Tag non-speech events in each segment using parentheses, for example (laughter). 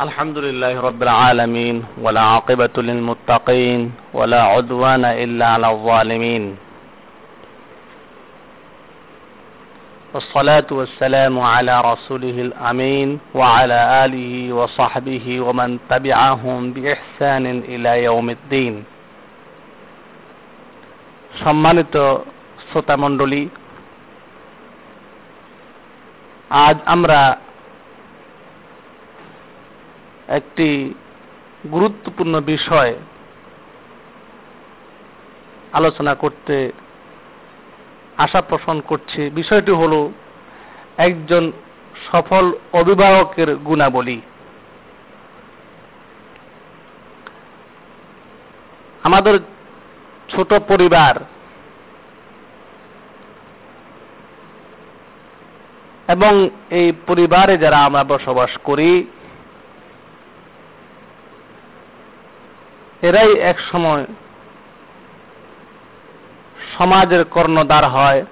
الحمد لله رب العالمين ولا عاقبة للمتقين ولا عدوان إلا على الظالمين والصلاة والسلام على رسوله الأمين وعلى آله وصحبه ومن تبعهم بإحسان إلى يوم الدين সম্মানিত শ্রোতামণ্ডলী আজ আমরা একটি গুরুত্বপূর্ণ বিষয় আলোচনা করতে আশা পোষণ করছি। বিষয়টি হল একজন সফল অভিভাবকের গুণাবলী। আমাদের ছোট পরিবার এবং এই পরিবারে যারা আমরা বসবাস করি এরাই এক সময় সমাজের কর্ণধার হয়,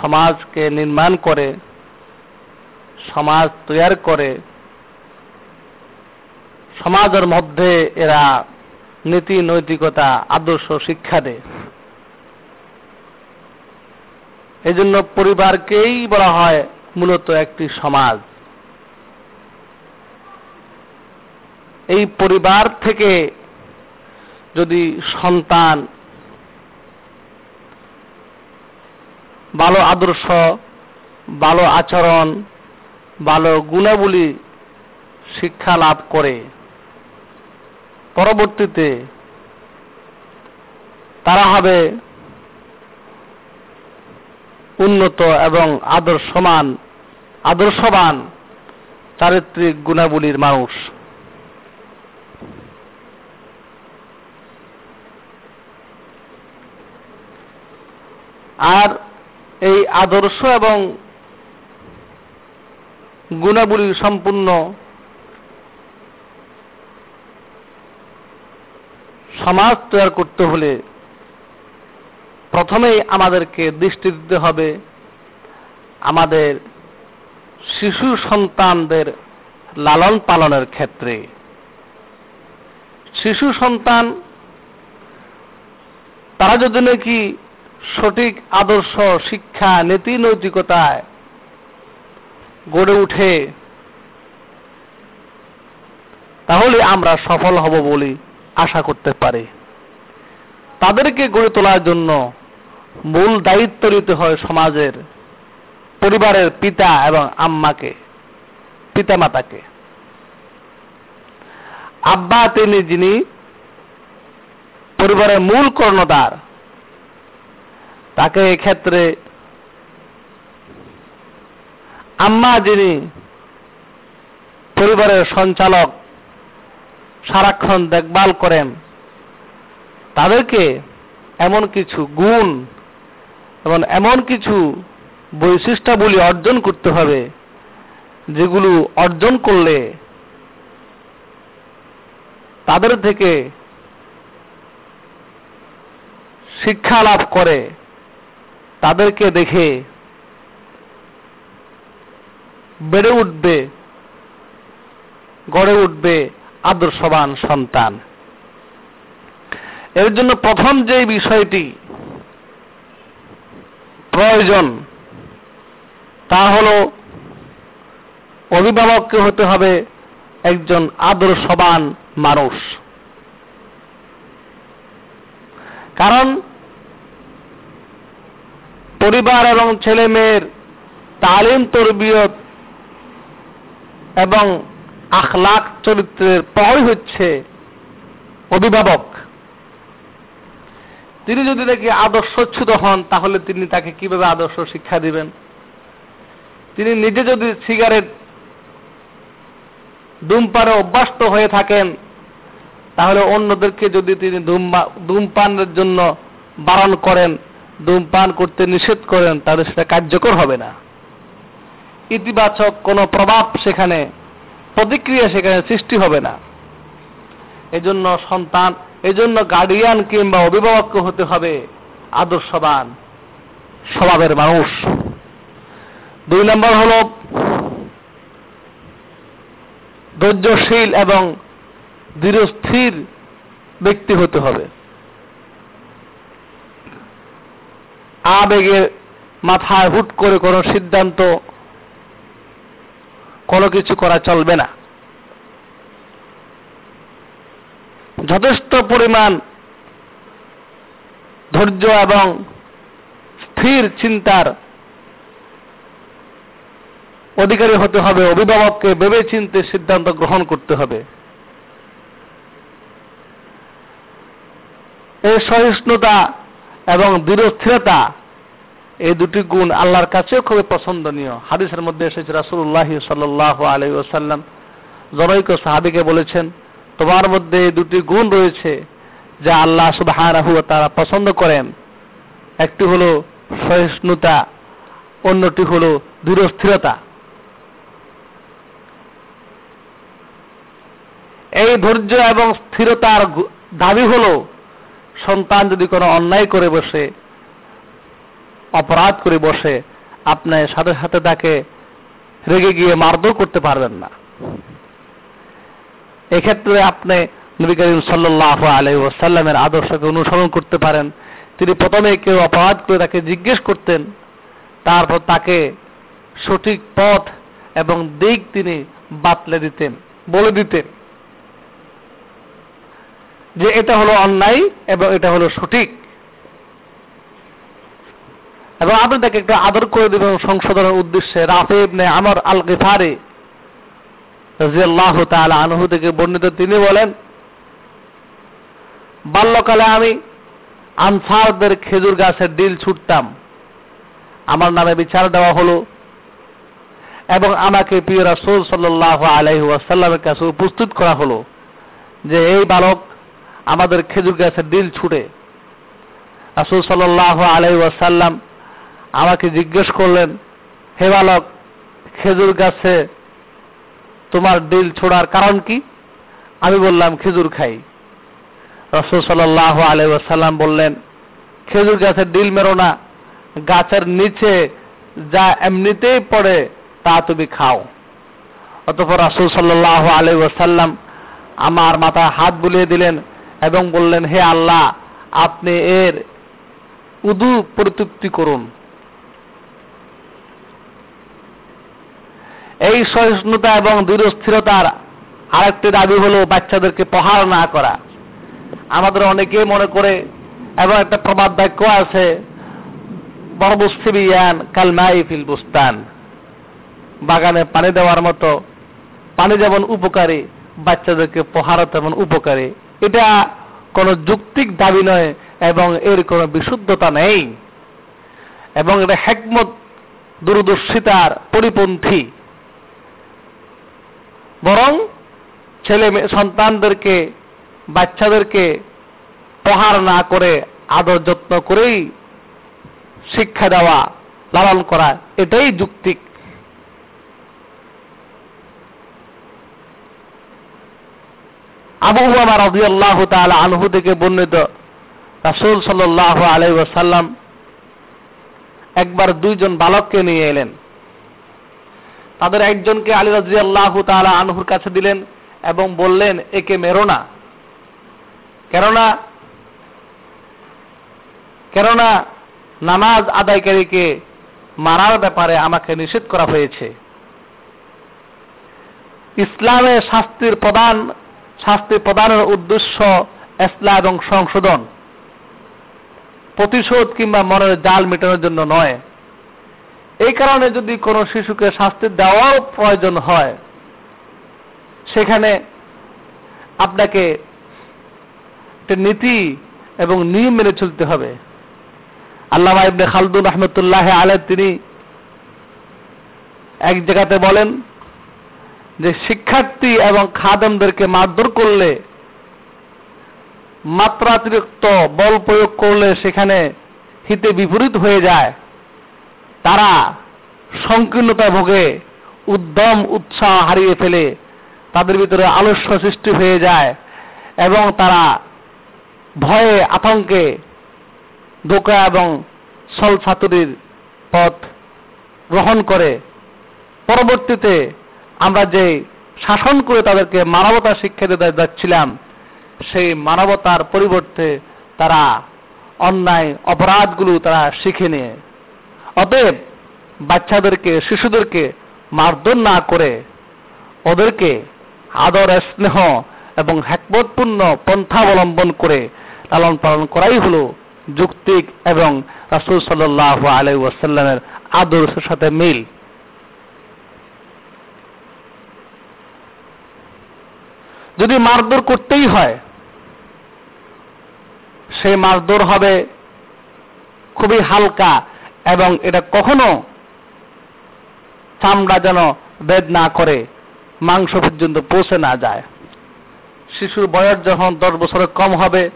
সমাজকে নির্মাণ করে, সমাজ তৈরি করে, সমাজের মধ্যে এরা নীতি, নৈতিকতা, আদর্শ, শিক্ষা দেয়। এজন্য পরিবারকেই বলা হয় মূলত একটি সমাজ। এই পরিবার থেকে যদি সন্তান ভালো আদর্শ, ভালো আচরণ, ভালো গুণাবলী শিক্ষা লাভ করে, পরবর্তীতে তারা হবে উন্নত এবং আদর্শমান, আদর্শবান, চারিত্রিক গুণাবলীর মানুষ। আর এই আদর্শ এবং গুণাবলী সম্পূর্ণ সমাজ তৈরি করতে হলে প্রথমেই আমাদেরকে দৃষ্টি দিতে হবে আমাদের শিশু সন্তানদের লালন পালনের ক্ষেত্রে। শিশু সন্তান, তারা যদি নাকি সঠিক আদর্শ, শিক্ষা, নীতি, নৈতিকতায় গড়ে উঠে। তাহলে আমরা সফল হব বলে আশা করতে পারি। তাদেরকে গড়ে তোলার জন্য মূল দায়িত্ব নিতে হয় সমাজের পরিবারের পিতা এবং আম্মাকে, পিতামাতাকে। আব্বা, তিনি যিনি পরিবারের মূল কর্ণধার তাকে এক্ষেত্রে আম্মা যিনি পরিবারের সঞ্চালক সারাক্ষণ দেখভাল করেন, তাদেরকে এমন কিছু গুণ এবং এমন কিছু বৈশিষ্ট্যাবলী অর্জন করতে হবে, যেগুলো অর্জন করলে তাদের থেকে শিক্ষা লাভ করে। তাদেরকে দেখে বেড়ে উঠবে, গড়ে উঠবে আদর্শবান সন্তান। এর জন্য প্রথম যে বিষয়টি প্রয়োজন, তা হল অভিভাবককে হতে হবে একজন আদর্শবান মানুষ। কারণ পরিবার এবং ছেলে মেয়ের তালিম, তরবিয়ত এবং আখলাক চরিত্রের পরই হচ্ছে অভিভাবক। তিনি যদি দেখি আদর্শচ্যুত হন, তাহলে তিনি তাকে কীভাবে আদর্শ শিক্ষা দিবেন? তিনি নিজে যদি সিগারেট ধূমপানে অভ্যস্ত হয়ে থাকেন, তাহলে অন্যদেরকে যদি তিনি ধূমপানের জন্য বারণ করেন ধূমপান করতে নিষেধ করেন, তাহলে সেটা কার্যকর হবে না। ইতিবাচক কোনো প্রভাব সেখানে, প্রতিক্রিয়া সেখানে সৃষ্টি হবে না। এজন্য সন্তান, এজন্য গার্ডিয়ান কিংবা অভিভাবক হতে হবে আদর্শবান, স্বভাবের মানুষ। দুই নম্বর হল ধৈর্যশীল এবং দৃঢ়স্থির ব্যক্তি হতে হবে। আবেগে মাথায় হুট করে কোনো সিদ্ধান্ত, কোনো কিছু করা চলবে না। যথেষ্ট পরিমাণ ধৈর্য এবং স্থির চিন্তার অধিকারী হতে হবে, অভিভাবককে ভেবে চিনতে সিদ্ধান্ত গ্রহণ করতে হবে। এই সহিষ্ণুতা এবং দৃঢ়স্থিরতা, এই দুটি গুণ আল্লাহর কাছেও খুবই পছন্দনীয়। হাদিসের মধ্যে এসেছে রাসুল্লাহ সাল্লাহ আলী ওসাল্লাম জনৈক সাহাবিকে বলেছেন, তোমার মধ্যে এই দুটি গুণ রয়েছে যা আল্লাহ সুবাহ তারা পছন্দ করেন। একটি হলো সহিষ্ণুতা, অন্যটি হলো দৃঢ়স্থিরতা। এই ধৈর্য এবং স্থিরতার দাবি হলো সন্তান যদি কোনো অন্যায় করে বসে, অপরাধ করে বসে আপনার সাথে সাথে তাকে রেগে গিয়ে মারধর করতে পারবেন না। এক্ষেত্রে আপনি নবী করিম সাল্লাহ আলাই ওসাল্লামের আদর্শকে অনুসরণ করতে পারেন। তিনি প্রথমে কেউ অপরাধ করে তাকে জিজ্ঞেস করতেন, তারপর তাকে সঠিক পথ এবং দিক তিনি বাতলে দিতেন, বলে দিতেন। যে এটা হলো অন্যায় এবং এটা হলো সঠিক। এবং আপনি তাকে একটু আদর করে দেবেন সংশোধনের উদ্দেশ্যে রাফে ইবনে আমর আল গিফারি রাজিয়াল্লাহু তাআলা আনহু থেকে বর্ণিত, তিনি বলেন, বাল্যকালে আমি আনসারদের খেজুর গাছের ডিল ছুটতাম। আমার নামে বিচার দেওয়া হলো এবং আমাকে প্রিয় রাসূল সাল্লাল্লাহু আলাইহি ওয়াসাল্লামের কাছে উপস্থিত করা হলো যে, এই বালক আমাদের খেজুর গাছের ডিল ছুটে। রাসূল সাল্লাল্লাহু আলাইহি ওয়াসাল্লাম আমাকে জিজ্ঞেস করলেন, হে বালক, খেজুর গাছে তোমার ডিল ছোড়ার কারণ কি? আমি বললাম, খেজুর খাই। রসুল সাল্লাহ আলাই ওয়াসাল্লাম বললেন, খেজুর গাছের ডিল মেরো না, গাছের নিচে যা এমনিতেই পড়ে তা তুমি খাও। অতপর রাসুল সাল্লাহ আলাই ওয়াসাল্লাম আমার মাথায় হাত বুলিয়ে দিলেন এবং বললেন, হে আল্লাহ, আপনি এর উদু পরিতৃপ্তি করুন। এই সহিষ্ণুতা এবং দৃঢ়স্থিরতার আরেকটি দাবি হলো বাচ্চাদেরকে প্রহার না করা। আমাদের অনেকে মনে করে, এবং একটা প্রবাদ বাক্য আছে ফিল বুস্তান। বাগানে পানি দেওয়ার মতো, পানি যেমন উপকারী, বাচ্চাদেরকে প্রহার তেমন উপকারী। এটা কোনো যুক্তিক দাবি নয় এবং এর কোনো বিশুদ্ধতা নেই। এবং এটা হেকমত, দূরদর্শিতার পরিপন্থী। বরং ছেলে সন্তানদেরকে, বাচ্চাদেরকে প্রহার না করে, আদর যত্ন করেই শিক্ষা দেওয়া, লালন করা, এটাই যুক্তিক। আবু হুয়ামা রাজি আল্লাহ আনহু থেকে বর্ণিত রাসুল সাল্লাহ আলাই একবার দুইজন বালককে নিয়ে এলেন। তাদের একজনকে আলী রাজি আল্লাহ তালা আনহুর কাছে দিলেন এবং বললেন, একে মেরো না। কেননা কেননা নামাজ আদায়কারীকে মারার ব্যাপারে আমাকে নিষেধ করা হয়েছে। ইসলামে শাস্তির প্রদান শাস্তি প্রদানের উদ্দেশ্য এসলা এবং সংশোধন। প্রতিশোধ কিংবা মনের জাল মেটানোর জন্য নয়। এই কারণে যদি কোনো শিশুকে শাস্তি দেওয়াও প্রয়োজন হয়, সেখানে আপনাকে একটা নীতি এবং নিয়ম মেনে চলতে হবে। আল্লাহ ইবনে খালদুন রহমতুল্লাহ আলে তিনি এক জায়গাতে বলেন যে শিক্ষার্থী এবং খাদমদেরকে মারধর করলে, মাত্রাতিরিক্ত বল প্রয়োগ করলে সেখানে হিতে বিপরীত হয়ে যায়। তারা সংকীর্ণতা ভোগে, উদ্যম, উৎসাহ হারিয়ে ফেলে, তাদের ভিতরে আলস্য সৃষ্টি হয়ে যায় এবং তারা ভয়ে, আতঙ্কে ধোকা এবং সল ছাত্রীর পথ গ্রহণ করে। পরবর্তীতে আমরা যে শাসন করে তাদেরকে মানবতা শিক্ষা দিতে যাচ্ছিলাম, সেই মানবতার পরিবর্তে তারা অন্যায় অপরাধগুলো তারা শিখে নিয়ে। অতএব বাচ্চাদেরকে, শিশুদেরকে মারধর না করে ওদেরকে আদর, স্নেহ এবং হ্যাকমতপূর্ণ পন্থা অবলম্বন করে লালন পালন করাই হলো যুক্তিক এবং রাসুল সাল্লাহ আলাই ওয়াসাল্লামের আদর্শের সাথে মিল। যদি মারধর করতেই হয়, সেই মারধর হবে খুবই হালকা এবং এটা কখনো চামড়া যেন বেদ না করে, মাংস পর্যন্ত পৌঁছে না যায়। শিশুর বয়স যখন দশ বছরের কম হবে,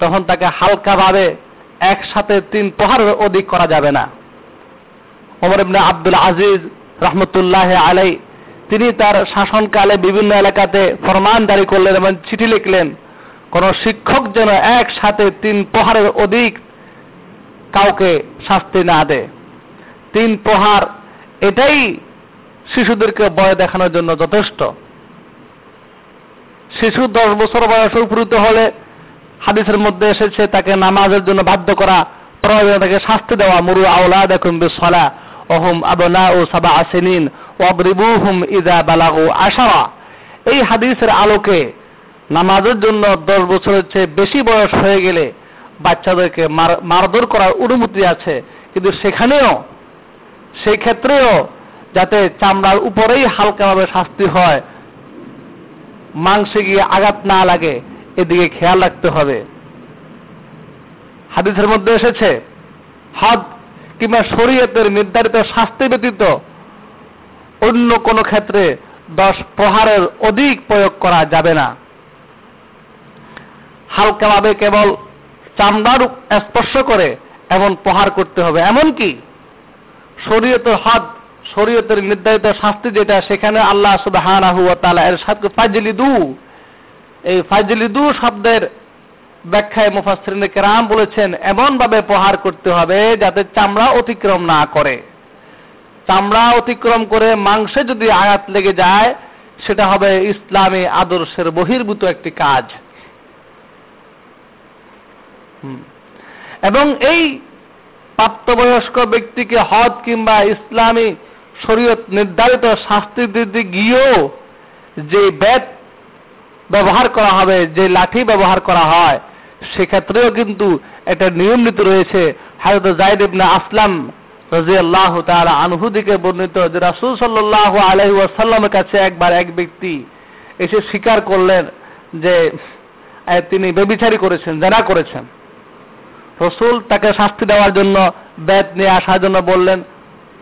তখন তাকে হালকাভাবে একসাথে তিন প্রহারের অধিক করা যাবে না। ওমর ইবনে আব্দুল আজিজ রহমতুল্লাহ আলাই তিনি তার শাসনকালে বিভিন্ন এলাকাতে ফরমান জারি করলেন এবং চিঠি লিখলেন, কোন শিক্ষক যেন একসাথে তিন প্রহারের অধিক কাউকে শাস্তি না দেয়। তিন প্রহার, এটাই শিশুদেরকে বয় দেখানোর জন্য যথেষ্ট। শিশু দশ বছর বয়সে উপনীত হলে হাদিসের মধ্যে এসেছে, তাকে নামাজের জন্য বাধ্য করা প্রয়োজনে, তাকে শাস্তি দেওয়া। মুরু আউলা দেখুন বিসলা ওহম আবনা ও সাবা আসেনিন ওয়াবরিবুহুম ইদা বালাগু আশারা। এই হাদিসের আলোকে নামাজের জন্য দশ বছরের চেয়ে বেশি বয়স হয়ে গেলে বাচ্চাদেরকে মারধর করার অনুমতি আছে। কিন্তু সেখানেও সেই ক্ষেত্রেও যাতে চামড়ার উপরেই হালকাভাবে শাস্তি হয়, মাংসে গিয়ে আঘাত না লাগে, এদিকে খেয়াল রাখতে হবে। হাদিসের মধ্যে এসেছে হদ কিংবা শরীয়তের নির্ধারিত শাস্তি ব্যতীত অন্য কোনো ক্ষেত্রে দশ প্রহারের অধিক প্রয়োগ করা যাবে না। হালকাভাবে কেবল চামড়ার স্পর্শ করে এমন প্রহার করতে হবে। এমনকি শরীয়তের হদ, শরীয়তের নির্ধারিত শাস্তি যেটা, সেখানে আল্লাহ সুবহানাহু ফাজলিদু এই ফাজলিদু শব্দের ব্যাখ্যায় মুফাসসিরিনে কেরাম বলেছেন, এমনভাবে প্রহার করতে হবে যাতে চামড়া অতিক্রম না করে। চামড়া অতিক্রম করে মাংসে যদি আঘাত লেগে যায়, সেটা হবে ইসলামী আদর্শের বহির্ভূত একটি কাজ। এবং এই প্রাপ্তবয়স্ক ব্যক্তিকে হদ কিংবা ইসলামী শরীয়ত নির্ধারিত শাস্তি দিতে গিয়েও যে বেদ ব্যবহার করা হবে, যে লাঠি ব্যবহার করা হয়, সেক্ষেত্রেও কিন্তু একটা নিয়ম নীতি রয়েছে। হাজরত জাইদ ইবনে আসলাম রাজি আল্লাহ তার আনহুদিকে বর্ণিত যে রাসুল সাল্লাহ আলহি কাছে একবার এক ব্যক্তি এসে স্বীকার করলেন যে তিনি বেবিচারি করেছেন, জেনা করেছেন। রসুল তাকে শাস্তি দেওয়ার জন্য ব্যাত নিয়ে আসার জন্য বললেন,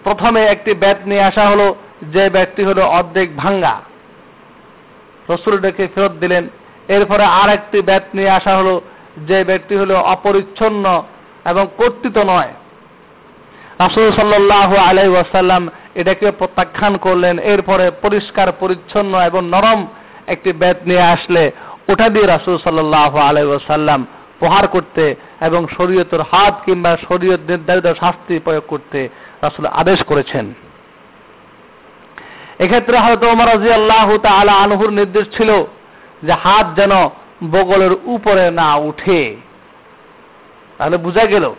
প্রথমে একটি ব্যাত নিয়ে আসা হলো, যে ব্যক্তি হলো অর্ধেক ভাঙ্গা। রসুল ডেকে ফেরত দিলেন, এরপরে আর একটি ব্যাত নিয়ে আসা হলো, যে ব্যক্তি হলো অপরিচ্ছন্ন এবং কর্তৃত নয়। রাসুল সাল্লাহ আলাই ওয়াসাল্লাম এটাকে প্রত্যাখ্যান করলেন, এরপরে পরিষ্কার, পরিচ্ছন্ন এবং নরম একটি ব্যাত নিয়ে আসলে। ওটা দিয়ে রাসুল সাল্লাহ আলাই ওয়াসাল্লাম প্রহার করতে এবং শরীয়তের হাত কিংবা শরীয়ত নির্ধারিত শাস্তি প্রয়োগ করতে রাসুল আদেশ করেছেন। এক্ষেত্রে হয়তো ওমর রাজি আল্লাহ তালা আনহুর নির্দেশ ছিল যে হাত যেন বগলের উপরে না উঠে। তাহলে বোঝা গেল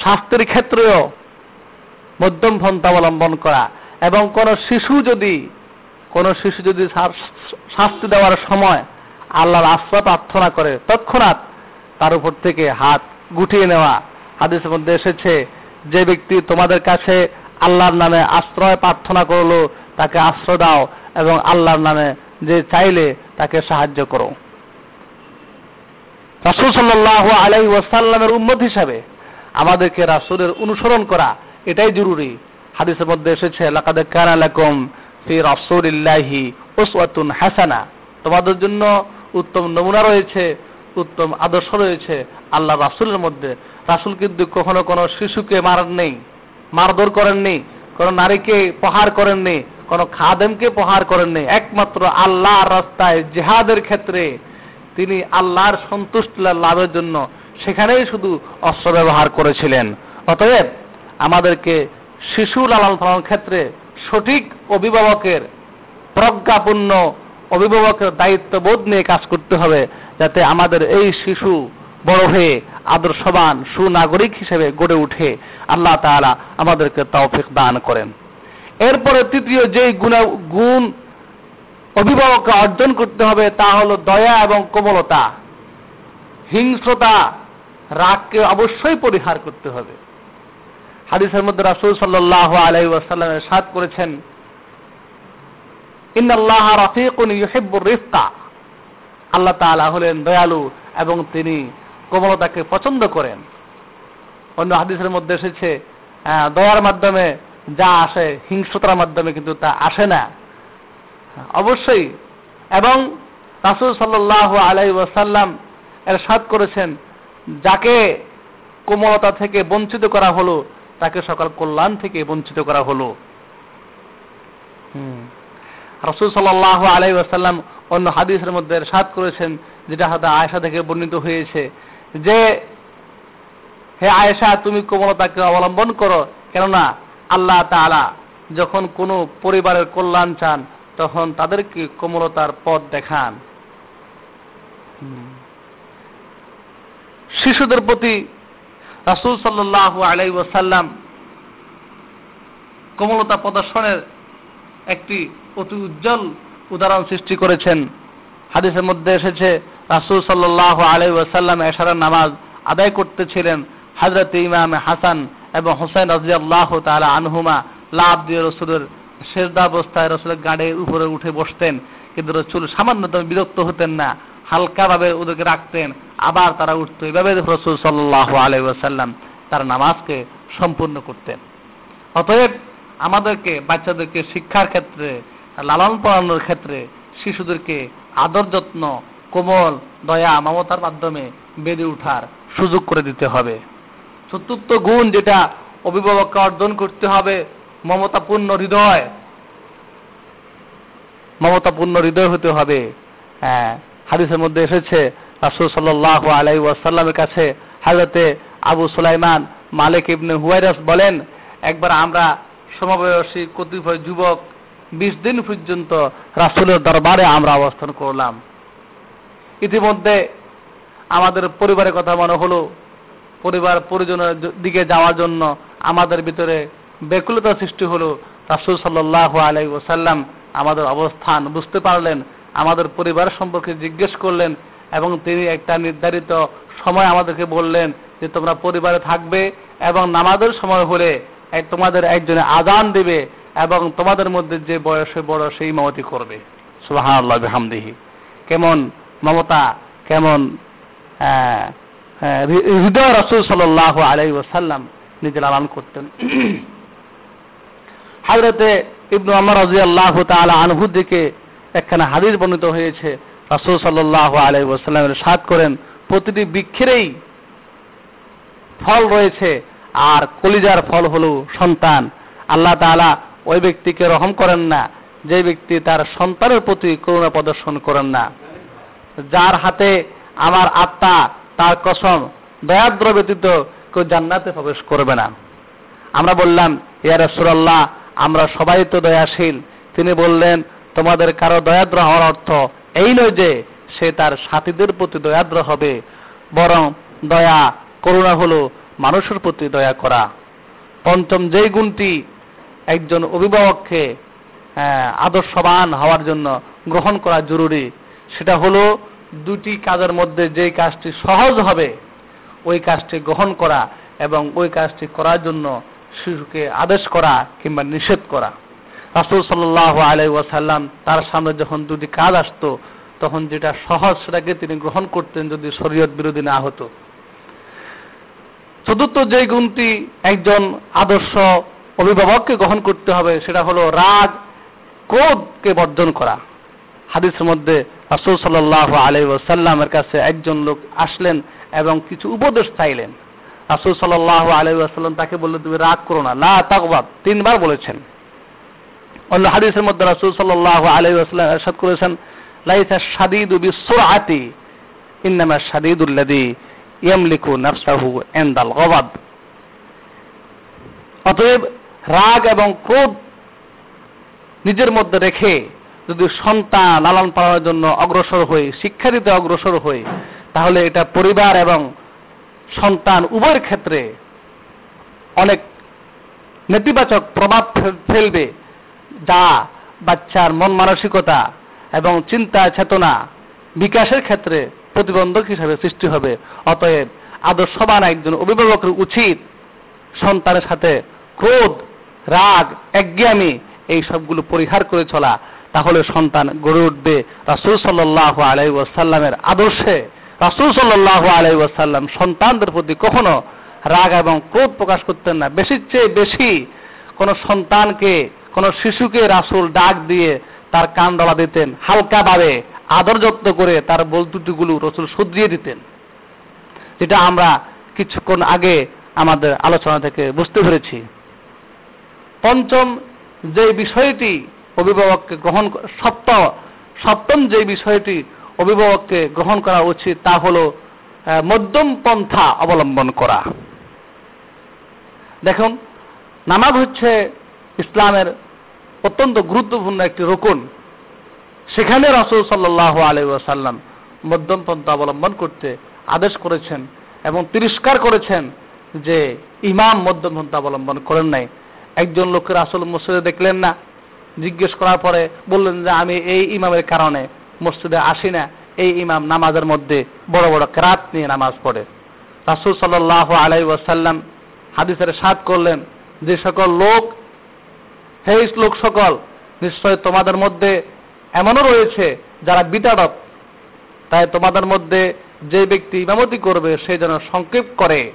স্বাস্থ্যের ক্ষেত্রেও মধ্যম পন্থা অবলম্বন করা। এবং কোন শিশু যদি, কোন শিশু যদি শাস্তি দেওয়ার সময় আল্লাহর আশ্রয় প্রার্থনা করে, তৎক্ষণাৎ তার উপর থেকে হাত গুটিয়ে নেওয়া। হাদিসের মধ্যে এসেছে, যে ব্যক্তি তোমাদের কাছে আল্লাহর নামে আশ্রয় প্রার্থনা করল, তাকে আশ্রয় দাও এবং আল্লাহর নামে যে চাইলে তাকে সাহায্য করো। রাসুল সাল্লাহ আলাই ওয়াসাল্লামের উন্মত হিসাবে আমাদেরকে রাসুলের অনুসরণ করা, এটাই জরুরি। হাদিসের মধ্যে এসেছে হাসানা। তোমাদের জন্য উত্তম নমুনা রয়েছে, উত্তম আদর্শ রয়েছে আল্লাহ রাসুলের মধ্যে। রাসুল কিন্তু কখনো কোনো শিশুকে মারেন নেই, মারধর করেননি কোনো নারীকে প্রহার করেননি কোনো খাদেমকে প্রহার করেননি একমাত্র আল্লাহর রাস্তায় জেহাদের ক্ষেত্রে তিনি আল্লাহর সন্তুষ্ট লাভের জন্য সেখানেই শুধু অস্ত্র ব্যবহার করেছিলেন। অতএব আমাদেরকে শিশু লালন পালন ক্ষেত্রে সঠিক অভিভাবকের, প্রজ্ঞাপূর্ণ অভিভাবকের দায়িত্ববোধ নিয়ে কাজ করতে হবে, যাতে আমাদের এই শিশু বড় হয়ে আদর্শবান, সুনাগরিক হিসেবে গড়ে উঠে। আল্লাহ তাআলা আমাদেরকে তৌফিক দান করেন। এরপরে তৃতীয় যেই গুণ গুণ অভিভাবককে অর্জন করতে হবে, তা হলো দয়া এবং কোমলতা। হিংস্রতা রাগকে অবশ্যই পরিহার করতে হবে। হাদিসের মধ্যে রাসূল সাল্লাল্লাহু আলাইহি ওয়াসাল্লামের সাদ করেছেন, ইন্নাল্লাহ রাফিকুন ইউহিব্বুর রিফকা। আল্লাহ তাআলা হলেন দয়ালু এবং তিনি কোমলতাকে পছন্দ করেন। অন্য হাদিসের মধ্যে এসেছে দয়ার মাধ্যমে যা আসে, হিংস্রতার মাধ্যমে কিন্তু তা আসে না। অবশ্যই, এবং রাসুল সাল্লাহ আলাই ওয়াসাল্লাম এর সাদ করেছেন যাকে কোমলতা থেকে বঞ্চিত করা হলো, তাকে সকাল কল্যাণ থেকে বঞ্চিত করা হলো। রসুল সাল্লাহ আলাই ওয়াসাল্লাম অন্য হাদিসের মধ্যে সাদ করেছেন, যেটা হয়তো আয়সা থেকে বর্ণিত হয়েছে, যে, হে আয়েশা, তুমি কোমলতাকে অবলম্বন করো, কেননা আল্লাহ তাআলা যখন কোনো পরিবারের কল্যাণ চান, তখন তাদেরকে কোমলতার পথ দেখান। শিশুদের প্রতি রাসুল সাল্লাহ আলাই ওসাল্লাম কোমলতা প্রদর্শনের একটি অতি উজ্জ্বল উদাহরণ সৃষ্টি করেছেন। হাদিসের মধ্যে এসেছে, রাসুল সাল্লাহ আলাই ওয়াসাল্লাম এশারার নামাজ আদায় করতেছিলেন হাজরত ইমাম হাসান এবং হোসেন রাজিয়াল্লাহ তালা আনহুমা। লাভ দিয়ে রসুলের শেষদা অবস্থায় রসুলের গাড়ির উপরে উঠে বসতেন। কিন্তু রসুল সামান্যতম বিরক্ত হতেন না। হালকাভাবে ওদেরকে রাখতেন, আবার তারা উঠত। এভাবে রসুল সাল্লাহ ওয়াসাল্লাম তার নামাজকে সম্পূর্ণ করতেন। অতএব আমাদেরকে, বাচ্চাদেরকে শিক্ষার ক্ষেত্রে, লালন পালনের ক্ষেত্রে, শিশুদেরকে আদর যত্ন, কোমল দয়া, মমতার মাধ্যমে বেড়ে ওঠার সুযোগ করে দিতে হবে। চতুর্থ গুণ যেটা অভিভাবককে অর্জন করতে হবে, মমতাপূর্ণ হৃদয়। মমতাপূর্ণ হৃদয় হতে হবে হ্যাঁ হাদিসের মধ্যে এসেছে, রাসুল সাল্লাহ আলাই ওয়াসাল্লামের কাছে হাজরতে আবু সুলাইমান মালিক ইবনে হুয়াইরাস বলেন, একবার আমরা সমবয়সী কতিপয় যুবক বিশ দিন পর্যন্ত রাসুলের দরবারে আমরা অবস্থান করলাম। ইতিমধ্যে আমাদের পরিবারের কথা মনে হলো। পরিবার পরিজনের দিকে যাওয়ার জন্য আমাদের ভিতরে ব্যাকুলতা সৃষ্টি হলো। রাসুল সাল্লাহ আলাই ওসাল্লাম আমাদের অবস্থান বুঝতে পারলেন আমাদের পরিবার সম্পর্কে জিজ্ঞেস করলেন এবং তিনি একটা নির্ধারিত সময় আমাদেরকে বললেন যে তোমরা পরিবারে থাকবে এবং নামাজের সময় হলে তোমাদের একজনে আজান দেবে এবং তোমাদের মধ্যে যে বয়সে বড় সেই মমতি করবে। সুবাহ হামদিহি কেমন মমতা, কেমন হৃদয় রসুল সাল্লাহ আলাই ওসাল্লাম নিজে লালন করতেন। (clears throat) হাজরতে ইবনু আমার রাজি আল্লাহ তালা আনহুর একখানা হাদিস বর্ণিত হয়েছে। রাসুল সাল্লাহ আলাই সাত করেন, প্রতিটি বৃক্ষেরই ফল রয়েছে, আর কলিজার ফল হলো সন্তান। আল্লাহ তাআলা ওই ব্যক্তিকে রহম করেন না, যে ব্যক্তি তার সন্তানের প্রতি করুণা প্রদর্শন করেন না। যার হাতে আমার আত্মা, তার কসম দয়াদ্র ব্যতীত কেউ জান্নাতে প্রবেশ করবে না। আমরা বললাম, ইয়া রাসূলুল্লাহ, আমরা সবাই তো দয়াশীল। তিনি বললেন তোমাদের কারও দয়াদ্র হওয়ার অর্থ এই নয় যে সে তার সাথীদের প্রতি দয়াদ্র হবে, বরং দয়া, করুণা হলো মানুষের প্রতি দয়া করা। পঞ্চম যেই গুণটি একজন অভিভাবককে আদর্শবান হওয়ার জন্য গ্রহণ করা জরুরি, সেটা হলো দুটি কাজের মধ্যে যেই কাজটি সহজ হবে, ওই কাজটি গ্রহণ করা এবং ওই কাজটি করার জন্য শিশুকে আদেশ করা কিংবা নিষেধ করা। রাসুল সাল্লাহ আলাই ওয়াসাল্লাম তার সামনে যখন দুটি কাজ আসতো, তখন যেটা সহজ সেটাকে তিনি গ্রহণ করতেন যদি শরীয়ত বিরোধী না হতো। চতুর্থ যে গুণটি একজন আদর্শ অভিভাবককে গ্রহণ করতে হবে, সেটা হলো রাগ, ক্রোধকে বর্জন করা। হাদিসের মধ্যে রাসুল সাল্লাহ আলাই ওসাল্লামের কাছে একজন লোক আসলেন এবং কিছু উপদেশ চাইলেন। রাসুল সাল্লাহ আলাই ওয়াসাল্লাম তাকে বললেন, তুমি রাগ করো না। লা তাকবাদ তিনবার বলেছেন। অন্য হাদিসের মধ্যে রাসুল সাল্লাহ আলাই ওয়াসাল্লাম এরশাদ করেছেন, লাইসা সাদিদু বিসুরআতি, ইন্নামা সাদিদুল্লাযী ইয়ামলিকু নাফসাহু ইনদাল গবাদ। অতএব রাগ এবং ক্রোধ নিজের মধ্যে রেখে যদি সন্তান লালন পালনের জন্য অগ্রসর হয়ে শিক্ষা দিতে অগ্রসর হই, তাহলে এটা পরিবার এবং সন্তান উভয়ের ক্ষেত্রে অনেক নেতিবাচক প্রভাব ফেলবে। যা বাচ্চার মন মানসিকতা এবং চিন্তা চেতনা বিকাশের ক্ষেত্রে প্রতিবন্ধক হিসাবে সৃষ্টি হবে। অতএব আদর্শবান একজন অভিভাবকের উচিত সন্তানের সাথে ক্রোধ, রাগ একজ্ঞামী এই সবগুলো পরিহার করে চলা। তাহলে সন্তান গড়ে উঠবে রাসুল সাল্লাহ আলাই আদর্শে। রাসুল সাল্লাহ আলাই সন্তানদের প্রতি কখনো রাগ এবং ক্রোধ প্রকাশ করতেন না। বেশির চেয়ে বেশি কোন সন্তানকে কোন শিশুকে রাসুল ডাক দিয়ে তার কান ডলা দিতেন হালকাভাবে আদর যত্ন করে তার বলতুটিগুলো রসুল শুধরিয়ে দিতেন। যেটা আমরা কিছুক্ষণ আগে আমাদের আলোচনা থেকে বুঝতে পেরেছি। পঞ্চম যে বিষয়টি অভিভাবককে গ্রহণ সপ্ত সপ্তম যে বিষয়টি অভিভাবককে গ্রহণ করা উচিত তা হল মধ্যম পন্থা অবলম্বন করা। দেখুন, নামাজ হচ্ছে ইসলামের গুরুত্বপূর্ণ একটি রকুন। সেখানে রসুল সাল্লাহ আলহাসাল্লাম মধ্যম পন্থা অবলম্বন করতে আদেশ করেছেন এবং তিরস্কার করেছেন যে ইমাম মধ্যম পন্থা অবলম্বন করেন নাই। একজন লোকের আসল মসজিদে দেখলেন না, জিজ্ঞেস করার পরে বললেন যে, আমি এই ইমামের কারণে মসজিদে আসি না। এই ইমাম নামাজের মধ্যে বড় বড় কেরাত নিয়ে নামাজ পড়ে। রাসুল সাল্লাহ আলাই ওয়াসাল্লাম হাদিসের সাত করলেন, যে সকল লোক হে শ্লোক সকল, নিশ্চয় তোমাদের মধ্যে এমনও রয়েছে যারা বিতাড়ক। তাই তোমাদের মধ্যে যে ব্যক্তি ইমামতি করবে, সে যেন সংক্ষেপ করে,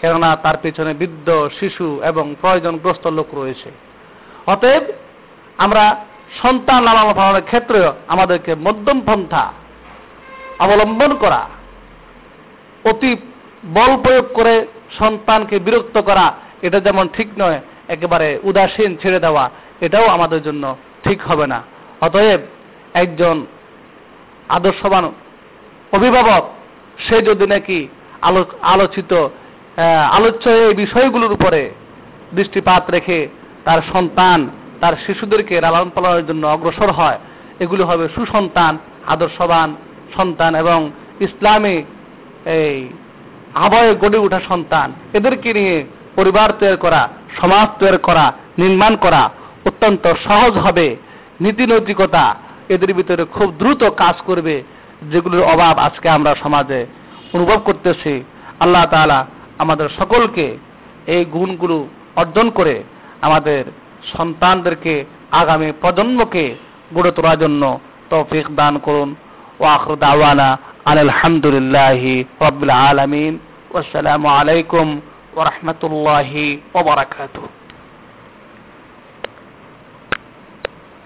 কেননা তার পিছনে বৃদ্ধ, শিশু এবং প্রয়োজনগ্রস্ত লোক রয়েছে। অতএব, আমরা সন্তান লালন পালনের ক্ষেত্রে আমাদেরকে মধ্যম পন্থা অবলম্বন করা, অতি বল প্রয়োগ করে সন্তানকে বিরক্ত করা, এটা যেমন ঠিক নয় একেবারে উদাসীন ছেড়ে দেওয়া, এটাও আমাদের জন্য ঠিক হবে না। অতএব একজন আদর্শবান অভিভাবক, সে যদি নাকি আলোচিত আলোচ্য এই বিষয়গুলোর উপরে দৃষ্টিপাত রেখে তার সন্তান, তার শিশুদেরকে লালন পালনের জন্য অগ্রসর হয়, এগুলো হবে সুসন্তান, আদর্শবান সন্তান এবং ইসলামী এই আবয়ে গড়ে ওঠা সন্তান। এদেরকে নিয়ে পরিবার তৈরি করা, সমাজ তৈরি করা, নির্মাণ করা অত্যন্ত সহজ হবে। নীতি নৈতিকতা এদের ভিতরে খুব দ্রুত কাজ করবে, যেগুলোর অভাব আজকে আমরা সমাজে অনুভব করতেছি। আল্লাহ তালা আমাদের সকলকে এই গুণগুলো অর্জন করে আমাদের সন্তানদেরকে আগামী প্রজন্মকে গড়ে তোলার জন্য তৌফিক দান করুন। ও আখর দাওয়ানা আলহামদুলিল্লাহি রবিল আলমিন। আসসালামু আলাইকুম ورحمة الله وبركاته.